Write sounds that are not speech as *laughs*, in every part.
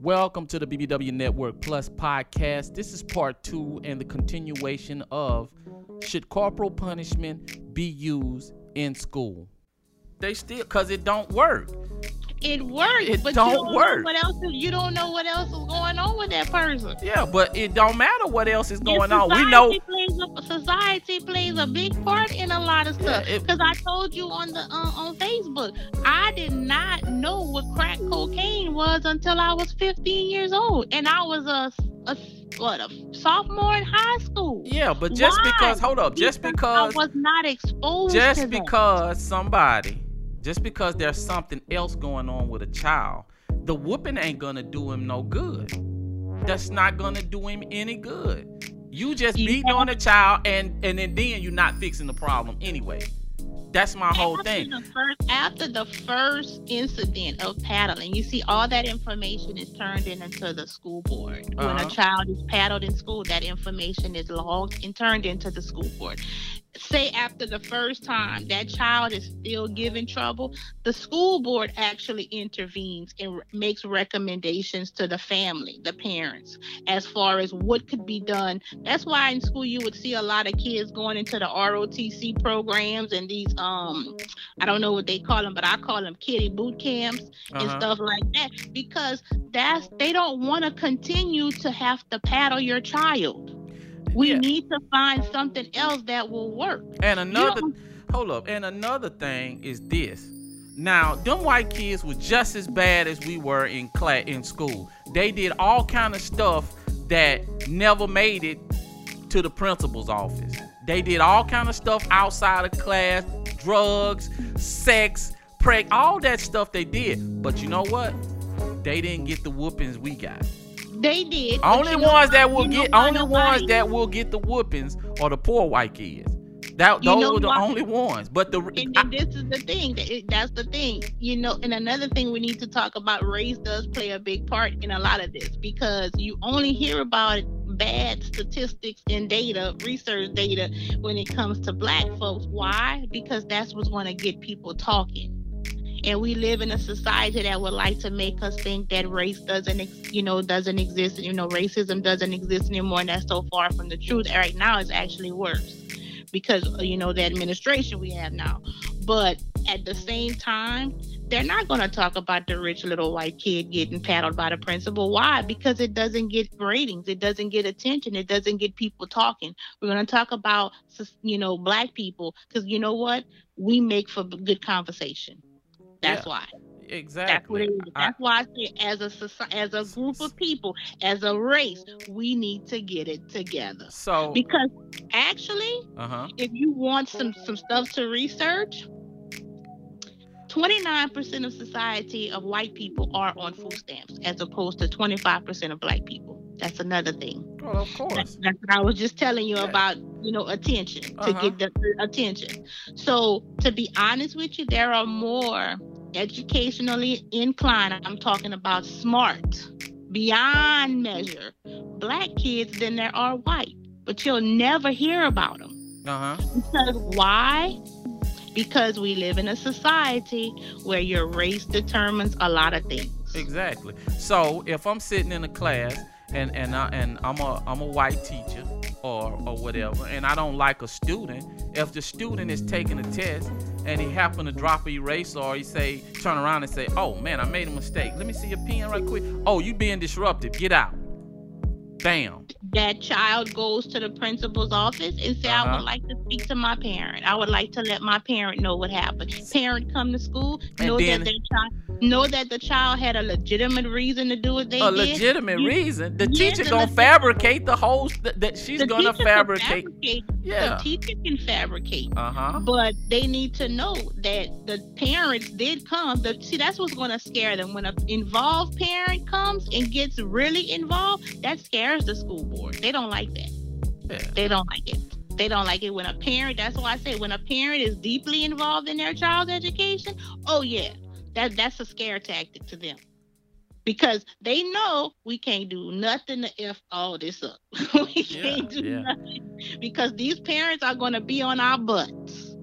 Welcome to the BBW Network Plus podcast. This is part two and the continuation of Should Corporal Punishment Be Used in School? They still, because it don't work. It works, It but don't don't work. what else. Is, you don't know what else is going on with that person. Yeah, but it don't matter what else is going on. We know. society Plays a, society plays a big part in a lot of stuff. Yeah, Because I told you on the uh, on Facebook, I did not know what crack cocaine was until I was 15 years old, and I was a, a what a sophomore in high school. Yeah, but just Why? because, hold up, just because, I was not exposed to just that. because somebody, just because there's something else going on with a child, the whooping ain't gonna do him no good. That's not gonna do him any good. You just beating on a child, and and then, then you're not fixing the problem anyway. That's my whole after thing. The first, after the first incident of paddling, you see all that information is turned in into the school board. When Uh-huh. a child is paddled in school, that information is logged and turned into the school board. Say after the first time that child is still giving trouble, the school board actually intervenes and re- makes recommendations to the family, the parents, as far as what could be done. That's why in school you would see a lot of kids going into the ROTC programs and these um I don't know what they call them, but I call them kitty boot camps and Uh-huh. stuff like that because that's they don't want to continue to have to paddle your child. We Yeah. need to find something else that will work. And another, hold up. And another thing is this. Now, them white kids were just as bad as we were in class in school. They did all kind of stuff that never made it to the principal's office. They did all kind of stuff outside of class, drugs, sex, preg, all that stuff they did. But you know what? They didn't get the whoopings we got. They did. Only ones that will get, only ones that will get the whoopings are the poor white kids. That You those are the why? only ones. But the And, I- this is the thing. That's the thing. You know, and another thing we need to talk about race does play a big part in a lot of this because you only hear about bad statistics and data, research data, when it comes to black folks. Why? Because that's what's going to get people talking. And we live in a society that would like to make us think that race doesn't, you know, doesn't exist. You know, racism doesn't exist anymore, and that's so far from the truth. Right now, it's actually worse because uh, you know the administration we have now. But at the same time, they're not going to talk about the rich little white kid getting paddled by the principal. Why? Because it doesn't get ratings, it doesn't get attention, it doesn't get people talking. We're going to talk about you know black people because you know what? We make for good conversation. That's Yeah. why. exactly. That's what it is. I- That's why I say, as a soci- as a group of people, as a race, we need to get it together. so Because actually, uh huh. if you want some some stuff to research 29% of society of white people are on food stamps as opposed to 25% of black people that's another thing Well, of that's, course. that's what i was just telling you Yeah. about you know attention to Uh-huh. get the the attention so to be honest with you there are more educationally inclined i'm talking about smart beyond measure black kids than there are white but you'll never hear about them Uh huh. because why? Because we live in a society where your race determines a lot of things. Exactly. So if I'm sitting in a class and and I, and I'm a I'm a white teacher or or whatever, and I don't like a student, if the student is taking a test and he happen to drop a eraser or he say turn around and say, "Oh man, I made a mistake. Let me see your pen right quick. Oh, you being disruptive. Get out." Bam. That child goes to the principal's office and say, I Uh-huh. would like to speak to my parent. I would like to let my parent know what happened. Parent come to school, And know then- that their child know that the child had a legitimate reason to do what they a did. legitimate You- reason. The Yeah, teacher gonna fabricate the whole. Th- that she's The gonna fabricate. fabricate. Yeah. The teacher can fabricate. Uh huh. But they need to know that the parents did come. The, see, that's what's going to scare them. When an involved parent comes and gets really involved, that scares the school board. They don't like that. Yeah. They don't like it. They don't like it when a parent. That's why I say when a parent is deeply involved in their child's education. Oh yeah, that that's a scare tactic to them. Because they know we can't do nothing to f all this up. *laughs* we can't do yeah. nothing because these parents are going to be on our butts.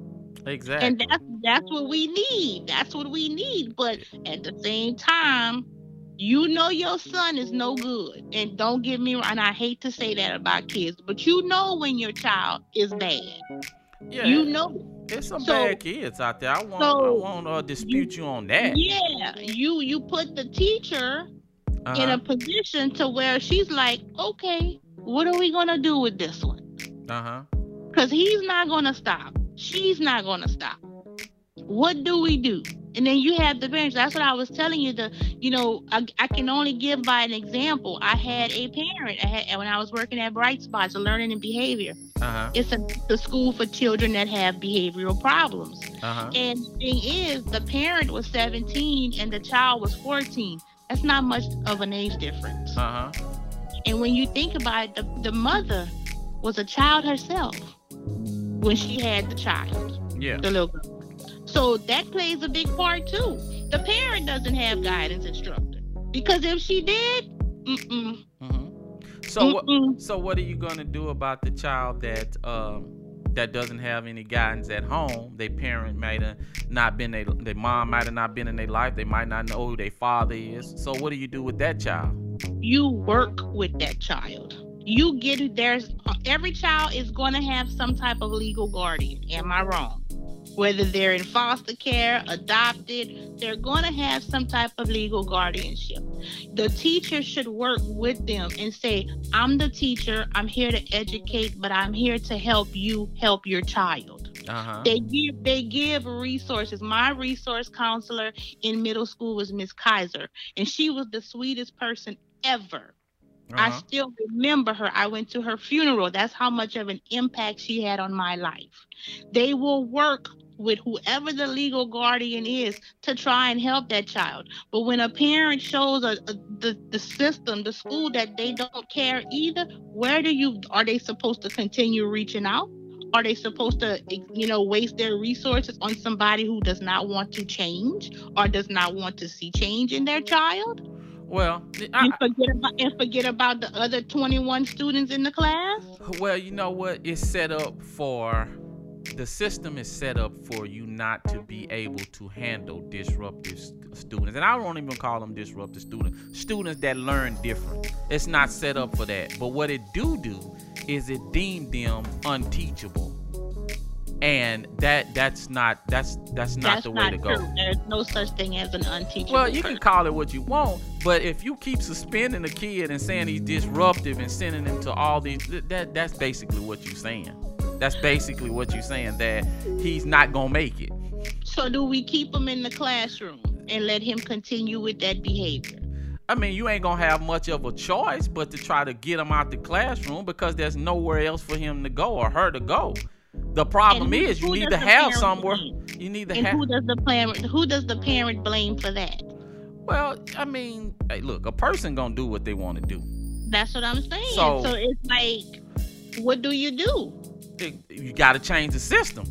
Exactly. And that's that's what we need. That's what we need. But at the same time, You know your son is no good. And don't get me wrong, and I hate to say that about kids, but you know when your child is bad. Yeah. You know. There's some so, bad kids out there. I won't so I won't uh, dispute you, you, on that. Yeah. You you put the teacher uh-huh. in a position to where she's like, okay, what are we gonna do with this one? Uh-huh. Because he's not gonna stop. She's not gonna stop. What do we do? And then you have the parents. That's what I was telling you. The you know I, I can only give by an example. I had a parent I had, when I was working at Bright Spots, learning and behavior. Uh-huh. It's a the school for children that have behavioral problems. Uh-huh. And the thing is, the parent was 17 and the child was 14. That's not much of an age difference. Uh-huh. And when you think about it, the, the mother was a child herself when she had the child. Yeah. The little girl. So that plays a big part too. The parent doesn't have guidance instructor because if she did, mm-mm. Mm-hmm. So mm-mm. what? So what are you gonna do about the child that um, that doesn't have any guidance at home? Their parent might have not been their their mom might have not been in their life. They might not know who their father is. So what do you do with that child? You work with that child you get there's every child is going to have some type of legal guardian am i wrong whether they're in foster care, adopted, they're going to have some type of legal guardianship. The teacher should work with them and say, I'm the teacher, I'm here to educate, but I'm here to help you help your child. Uh-huh. They give they give resources. My resource counselor in middle school was Miss Kaiser, and she was the sweetest person ever. Uh-huh. I still remember her. I went to her funeral. That's how much of an impact she had on my life. They will work with whoever the legal guardian is to try and help that child. But when a parent shows a, a, the the system, the school that they don't care either, where do you are they supposed to continue reaching out? Are they supposed to, you know, waste their resources on somebody who does not want to change or does not want to see change in their child? Well, I, and forget about and forget about the other 21 students in the class. Well, you know what? It's set up for the system is set up for you not to be able to handle disruptive students. And i don't even call them disruptive students students that learn different. It's not set up for that. But what it do do is it deem them unteachable. And that that's not that's that's not that's the way not to go. true. there's no such thing as an unteachable well you person. can call it what you want but if you keep suspending a kid and saying he's disruptive and sending him to all these that that's basically what you're saying that's basically what you're saying that he's not gonna make it. So do we keep him in the classroom and let him continue with that behavior? I mean, you ain't gonna have much of a choice but to try to get him out the classroom because there's nowhere else for him to go or her to go. The problem who, is you need to have somewhere. Blame? You need to and have. Who does the parent? Who does the parent blame for that? Well, I mean, hey, look, a person gonna do what they want to do. That's what I'm saying. So, so it's like, what do you do? You got to change the system.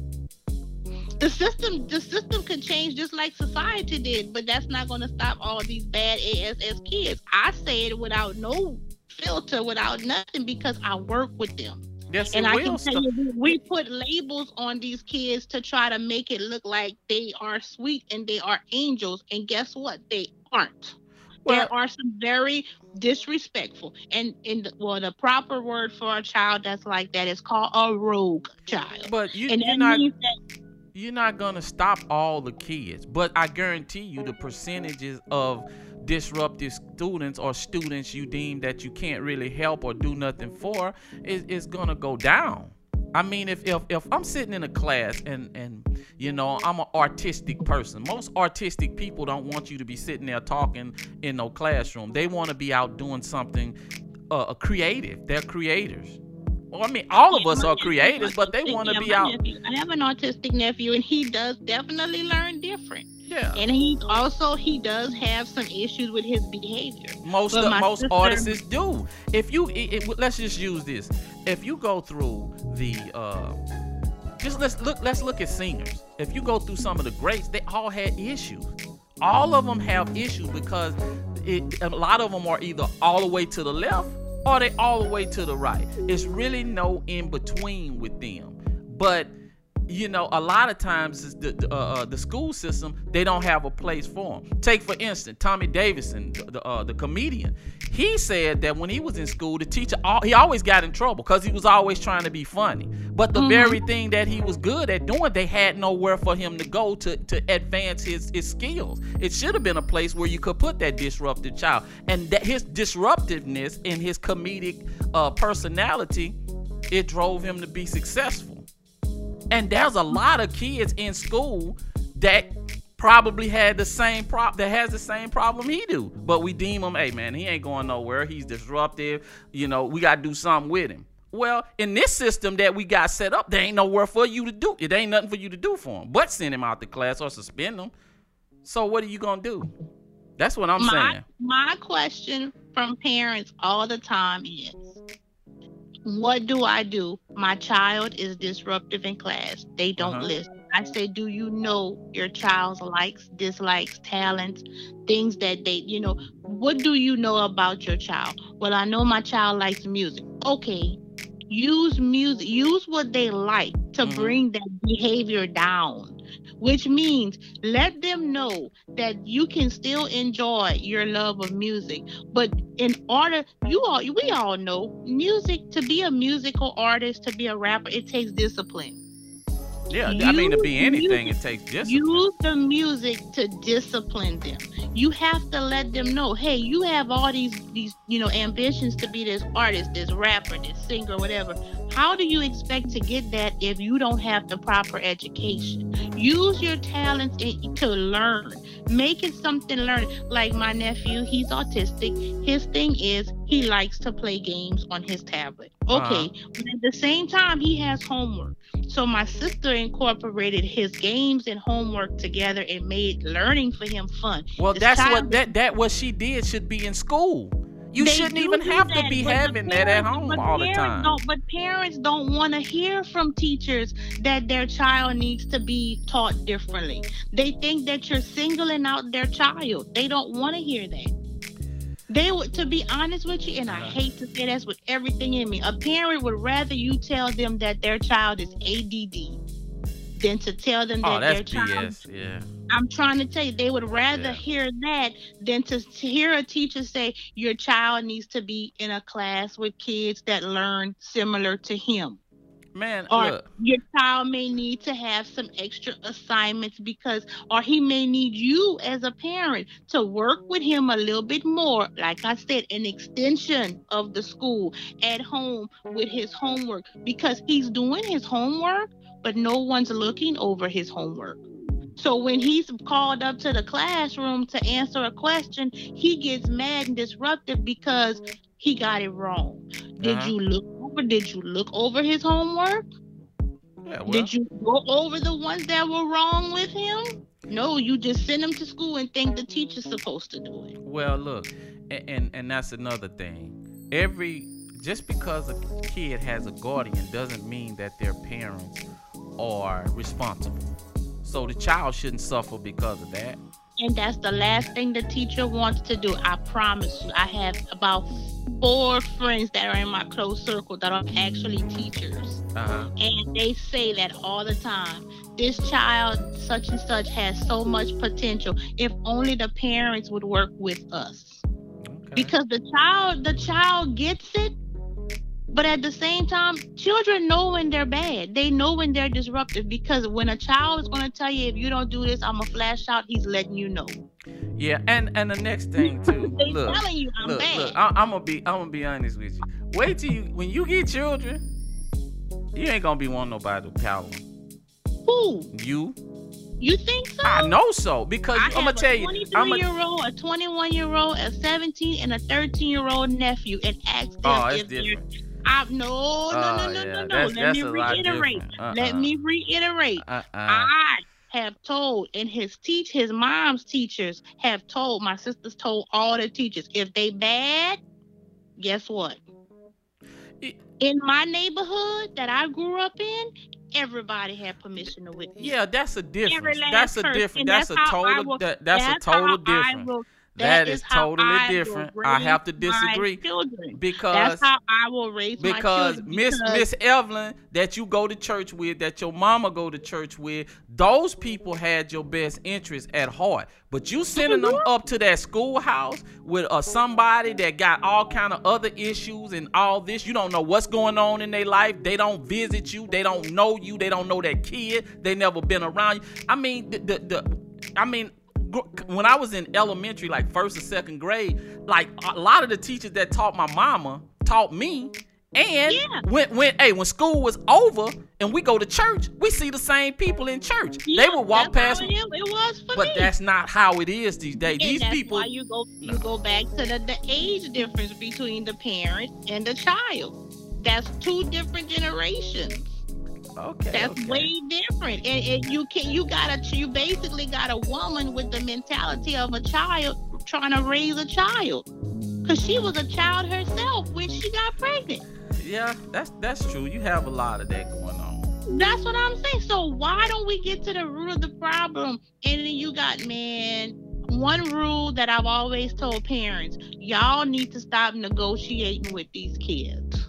The system, the system can change just like society did, but that's not going to stop all these bad ASS kids. I say it without no filter, without nothing, because I work with them. Yes, and I can tell you, we put labels on these kids to try to make it look like they are sweet and they are angels, and guess what? They aren't. Well, there are some very disrespectful, and in well, the proper word for a child that's like that is called a rogue child. But you, you're not. You're not gonna stop all the kids, but I guarantee you the percentages of disruptive students or students you deem that you can't really help or do nothing for is, is gonna go down. I mean, if, if if I'm sitting in a class and and you know I'm an artistic person, most artistic people don't want you to be sitting there talking in no classroom. They want to be out doing something uh, creative. They're creators. Well, I mean, all of us are creators, but they want to be out. Nephew. I have an autistic nephew, and he does definitely learn different. Yeah. And he also he does have some issues with his behavior. Most of, most sister, artists do. If you it, it, let's just use this. If you go through the uh just let's look let's look at singers. If you go through some of the greats, they all had issues. All of them have issues because it, a lot of them are either all the way to the left or they all the way to the right. It's really no in between with them. But you know, a lot of times the the, uh, uh, the school system they don't have a place for them. Take for instance Tommy Davidson, the the, uh, the comedian. He said that when he was in school, the teacher he always got in trouble because he was always trying to be funny. But the mm-hmm. very thing that he was good at doing, they had nowhere for him to go to to advance his his skills. It should have been a place where you could put that disruptive child, and that his disruptiveness and his comedic uh, personality, it drove him to be successful. And there's a lot of kids in school that probably had the same prop that has the same problem he do. But we deem him, hey man, he ain't going nowhere. He's disruptive. You know, we gotta do something with him. Well, in this system that we got set up, there ain't nowhere for you to do. It ain't nothing for you to do for him, but send him out the class or suspend him. So what are you gonna do? That's what I'm my, saying. My question from parents all the time is what do I do? My child is disruptive in class. They don't uh-huh. listen. I say, do you know your child's likes, dislikes, talents, things that they, you know, what do you know about your child? Well, I know my child likes music. Okay, use music, use what they like to mm-hmm. bring that behavior down which means let them know that you can still enjoy your love of music. But in order, you all, we all know music, to be a musical artist, to be a rapper, it takes discipline. Yeah, use I mean to be anything, it takes discipline. Use the music to discipline them. You have to let them know, hey, you have all these these you know ambitions to be this artist, this rapper, this singer, whatever. How do you expect to get that if you don't have the proper education? Use your talents to learn. Make it something learn. Like my nephew, he's autistic. His thing is he likes to play games on his tablet. Okay, uh-huh. but at the same time, he has homework. So my sister incorporated his games and homework together and made learning for him fun. Well, this that's what that that what she did should be in school. You they shouldn't even have that, to be having parents, that at home all the time. but parents don't want to hear from teachers that their child needs to be taught differently. They think that you're singling out their child. They don't want to hear that. They would, to be honest with you, and I uh-huh. hate to say that's with everything in me. A parent would rather you tell them that their child is ADD than to tell them oh, that their BS. child. Yeah. I'm trying to tell you, they would rather yeah. hear that than to, to hear a teacher say your child needs to be in a class with kids that learn similar to him. Man, or look. your child may need to have some extra assignments because, or he may need you as a parent to work with him a little bit more. Like I said, an extension of the school at home with his homework because he's doing his homework, but no one's looking over his homework. So when he's called up to the classroom to answer a question, he gets mad and disruptive because he got it wrong. Did uh-huh. you look over? Did you look over his homework? Yeah, well. Did you go over the ones that were wrong with him? No, you just send him to school and think the teacher's supposed to do it. Well, look, and and, and that's another thing. Every just because a kid has a guardian doesn't mean that their parents are responsible. So the child shouldn't suffer because of that. And that's the last thing the teacher wants to do. I promise you. I have about four friends that are in my close circle that are actually teachers. Uh-huh. And they say that all the time. This child, such and such, has so much potential. If only the parents would work with us. Okay. Because the child, the child gets it, but at the same time, children know when they're bad. They know when they're disruptive because when a child is going to tell you, if you don't do this, I'm going to flash out, he's letting you know. Yeah, and and the next thing too. *laughs* they look, telling you I'm look, bad. Look, I, am gonna be I'm gonna be honest with you. Wait till you when you get children, you ain't gonna be wanting nobody to power. Who? You. You think so? I know so because I am gonna tell you. I'm a 23 year old, a 21 year old, a 17, and a 13 year old nephew, and ask them oh, if different. I, no, no, no, oh, no, yeah. no, no. Let that's me reiterate. Uh-uh. Let me reiterate. Uh-uh. I have told, and his teach, his mom's teachers have told. My sisters told all the teachers, if they bad, guess what? in my neighborhood that I grew up in, everybody had permission to witness. Yeah, that's a difference. That's a different. That's, that's, a total. Will, that, that's, that's, a total difference. That is, is totally different. I have to disagree because that's how I will raise because Miss Miss Evelyn that you go to church with, that your mama go to church with, those people had your best interest at heart. But you sending them up to that schoolhouse with uh, somebody that got all kind of other issues and all this, you don't know what's going on in their life. They don't visit you. They don't know you. They don't know that kid. They never been around you. I mean, the, the, the I mean, when I was in elementary, like first or second grade, like a lot of the teachers that taught my mama taught me. And yeah. when when hey when school was over and we go to church, we see the same people in church. Yeah, they would walk past. It, it, was for but me. that's not how it is these days. And these that's people. Why you go you no. go back to the, the age difference between the parent and the child. That's two different generations. Okay. That's okay. way different. And, and you can you got a you basically got a woman with the mentality of a child trying to raise a child. Cause she was a child herself when she got pregnant. Yeah, that's that's true. You have a lot of that going on. That's what I'm saying. So why don't we get to the root of the problem? And then you got man, one rule that I've always told parents, y'all need to stop negotiating with these kids.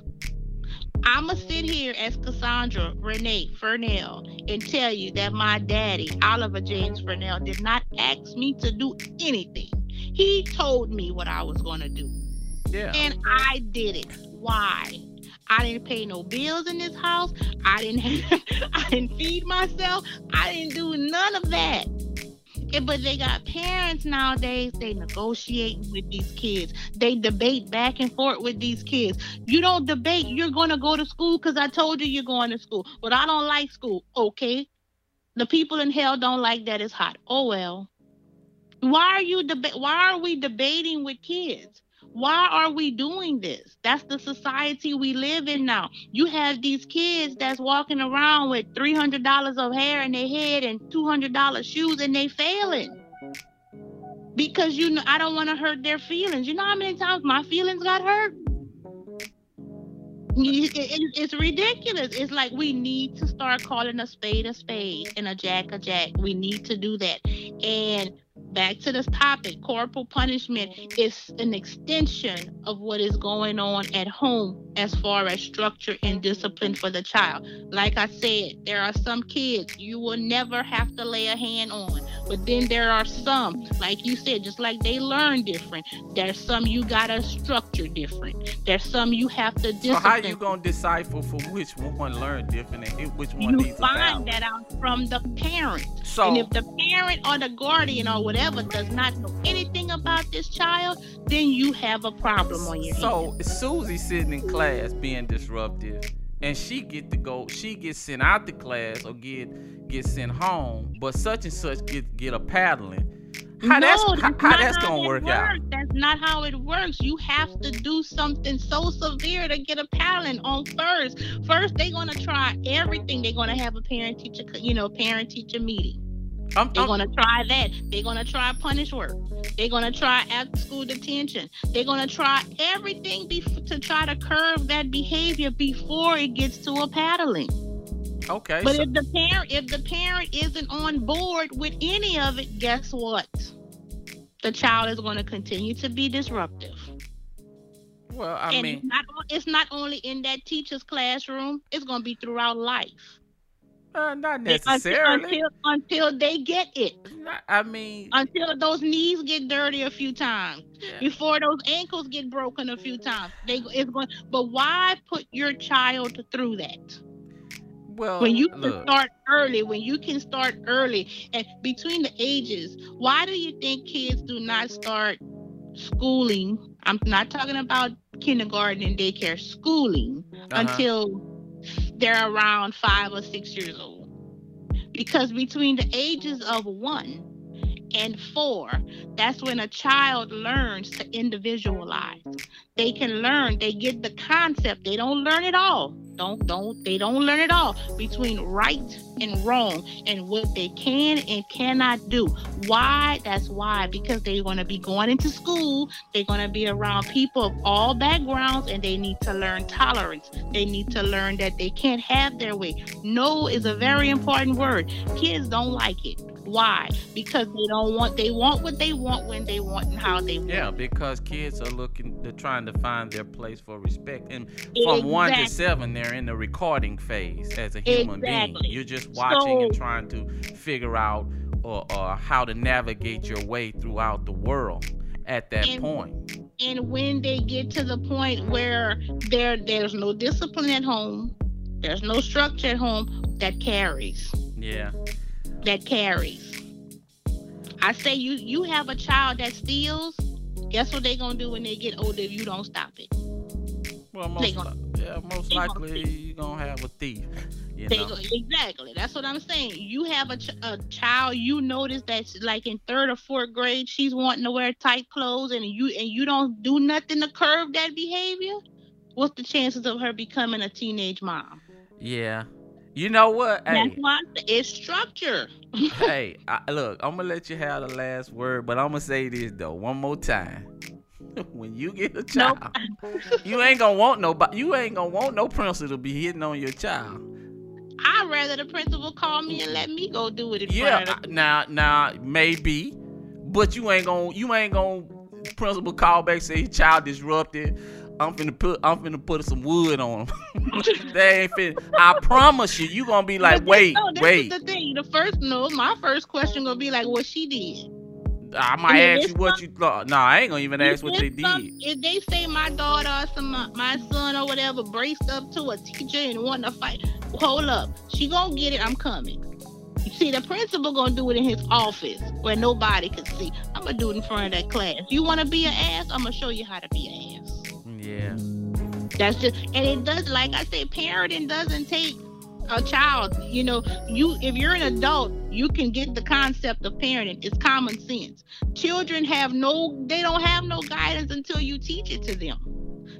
I'ma sit here as Cassandra Renee Fernell and tell you that my daddy, Oliver James Fernell, did not ask me to do anything. He told me what I was gonna do. Yeah. And I did it. Why? I didn't pay no bills in this house. I didn't *laughs* I didn't feed myself. I didn't do none of that but they got parents nowadays, they negotiate with these kids. They debate back and forth with these kids. You don't debate, you're going to go to school because I told you you're going to school. But I don't like school. Okay. The people in hell don't like that it's hot. Oh well. Why are you deba- why are we debating with kids? Why are we doing this? That's the society we live in now. You have these kids that's walking around with $300 of hair in their head and $200 shoes and they failing. Because you know I don't want to hurt their feelings. You know how many times my feelings got hurt? *laughs* it's ridiculous. It's like we need to start calling a spade a spade and a jack a jack. We need to do that. And back to this topic corporal punishment mm-hmm. is an extension of what is going on at home as far as structure and discipline for the child. Like i said there are some kids you will never have to lay a hand on but then there are some like you said just like they learn different there's some you gotta structure different. There's some you have to discipline. so how are you gonna decipher for which one learn different and which one you needs find that out from the parent. So and if the parent or the guardian or whatever whoever does not know anything about this child, then you have a problem on your so, hands. So Susie sitting in class being disruptive, and she get to go, she gets sent out the class or get get sent home, but such and such get get a paddling. How no, that's, how, how that's gonna work works. out? That's not how it works. You have to do something so severe to get a paddling on first. First, they're gonna try everything. They're gonna have a parent teacher, you know, parent teacher meeting I'm, They're I'm, gonna try that. They're gonna try punish work. They're gonna try after school detention. They're gonna try everything be- to try to curb that behavior before it gets to a paddling. Okay. But so- if the parent if the parent isn't on board with any of it, guess what? The child is going to continue to be disruptive. Well, I and mean, it's not, it's not only in that teacher's classroom; it's going to be throughout life. Uh, not necessarily. Until, until they get it. I mean, until those knees get dirty a few times, yeah. before those ankles get broken a few times, they it's going. But why put your child through that? Well, when you can look. start early, when you can start early, and between the ages, why do you think kids do not start schooling? I'm not talking about kindergarten and daycare schooling uh-huh. until they're around five or six years old. Because between the ages of one and four, that's when a child learns to individualize. They can learn, they get the concept, they don't learn it all. Don't don't they don't learn it all between right and wrong and what they can and cannot do. Why? That's why because they're going to be going into school, they're going to be around people of all backgrounds and they need to learn tolerance. They need to learn that they can't have their way. No is a very important word. Kids don't like it Why? Because they don't want they want what they want when they want and how they want. Yeah, because kids are looking they're trying to find their place for respect. And from exactly. one to seven they're in the recording phase as a human exactly. being. You're just watching so, and trying to figure out or, or how to navigate your way throughout the world at that and, point. And when they get to the point where there there's no discipline at home, there's no structure at home, that carries. Yeah that carries. I say you you have a child that steals. Guess what they're gonna do when they get older if you don't stop it? Well, most gonna, yeah, most likely gonna you're gonna have a thief. *laughs* You know? Go, exactly. That's what I'm saying. You have a, ch- a child. You notice that like in third or fourth grade, she's wanting to wear tight clothes, and you and you don't do nothing to curb that behavior. What's the chances of her becoming a teenage mom? Yeah, you know what? That's why it's structure. *laughs* hey, I, look, I'm gonna let you have the last word, but I'm gonna say this though one more time. *laughs* when you get a child, nope. you ain't gonna want nobody. You ain't gonna want no principal to be hitting on your child. I'd rather the principal call me and let me go do it. In yeah, now, now maybe, but you ain't gonna, you ain't gonna principal call back say child disrupted I'm finna put I'm finna put some wood on them. *laughs* they ain't finna. I promise you, you gonna be like, wait, no, wait. the thing. The first no, my first question gonna be like, what she did. I might ask you what you thought. No, I ain't gonna even ask what they did. If they say my daughter or some uh, my son or whatever braced up to a teacher and want to fight, hold up. She gonna get it. I'm coming. See, the principal gonna do it in his office where nobody can see. I'm gonna do it in front of that class. You want to be an ass? I'm gonna show you how to be an ass. Yeah. That's just and it does like I said, parenting doesn't take a child. You know, you if you're an adult, you can get the concept of parenting. It's common sense. Children have no they don't have no guidance until you teach it to them.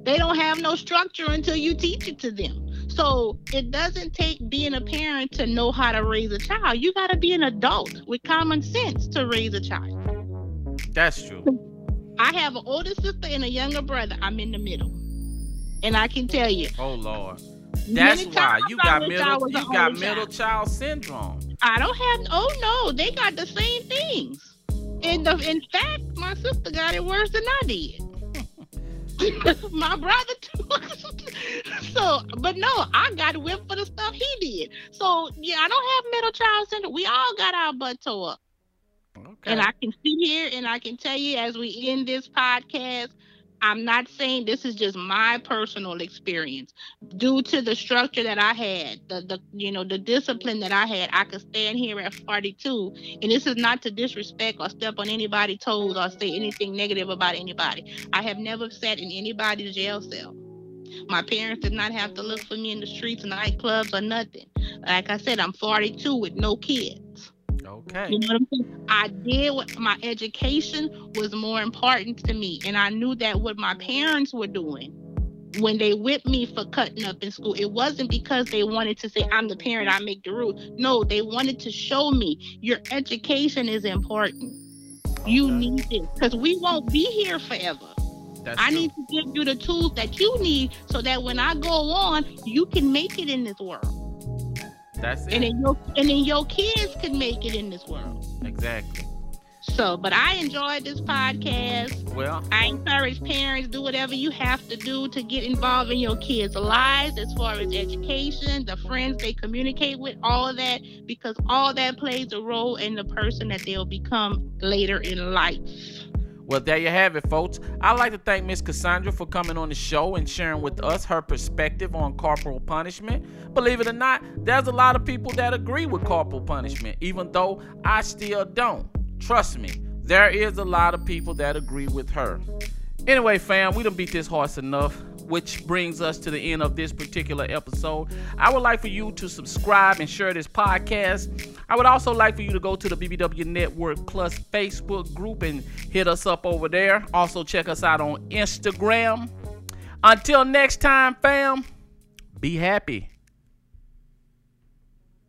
They don't have no structure until you teach it to them. So it doesn't take being a parent to know how to raise a child. You got to be an adult with common sense to raise a child. That's true. I have an older sister and a younger brother. I'm in the middle, and I can tell you. Oh Lord, that's why you got middle. You got middle child. child syndrome. I don't have. Oh no, they got the same things. And the, in fact, my sister got it worse than I did. *laughs* *laughs* my brother too. *laughs* so, but no, I got whipped for the stuff he did. So yeah, I don't have middle child syndrome. We all got our butt tore up. Okay. And I can sit here and I can tell you as we end this podcast, I'm not saying this is just my personal experience. Due to the structure that I had, the the you know the discipline that I had, I could stand here at 42, and this is not to disrespect or step on anybody's toes or say anything negative about anybody. I have never sat in anybody's jail cell. My parents did not have to look for me in the streets, nightclubs, or nothing. Like I said, I'm 42 with no kids. Okay. You know what I'm saying? I did what my education was more important to me. And I knew that what my parents were doing when they whipped me for cutting up in school, it wasn't because they wanted to say, I'm the parent, I make the rules. No, they wanted to show me your education is important. You need it because we won't be here forever. That's I true. need to give you the tools that you need so that when I go on, you can make it in this world. That's it. And then your and then your kids can make it in this world. Exactly. So, but I enjoyed this podcast. Well, I encourage parents do whatever you have to do to get involved in your kids' lives as far as education, the friends they communicate with, all of that, because all that plays a role in the person that they'll become later in life. Well, there you have it, folks. I'd like to thank Miss Cassandra for coming on the show and sharing with us her perspective on corporal punishment. Believe it or not, there's a lot of people that agree with corporal punishment, even though I still don't. Trust me, there is a lot of people that agree with her. Anyway, fam, we done beat this horse enough which brings us to the end of this particular episode. I would like for you to subscribe and share this podcast. I would also like for you to go to the BBW Network Plus Facebook group and hit us up over there. Also, check us out on Instagram. Until next time, fam, be happy.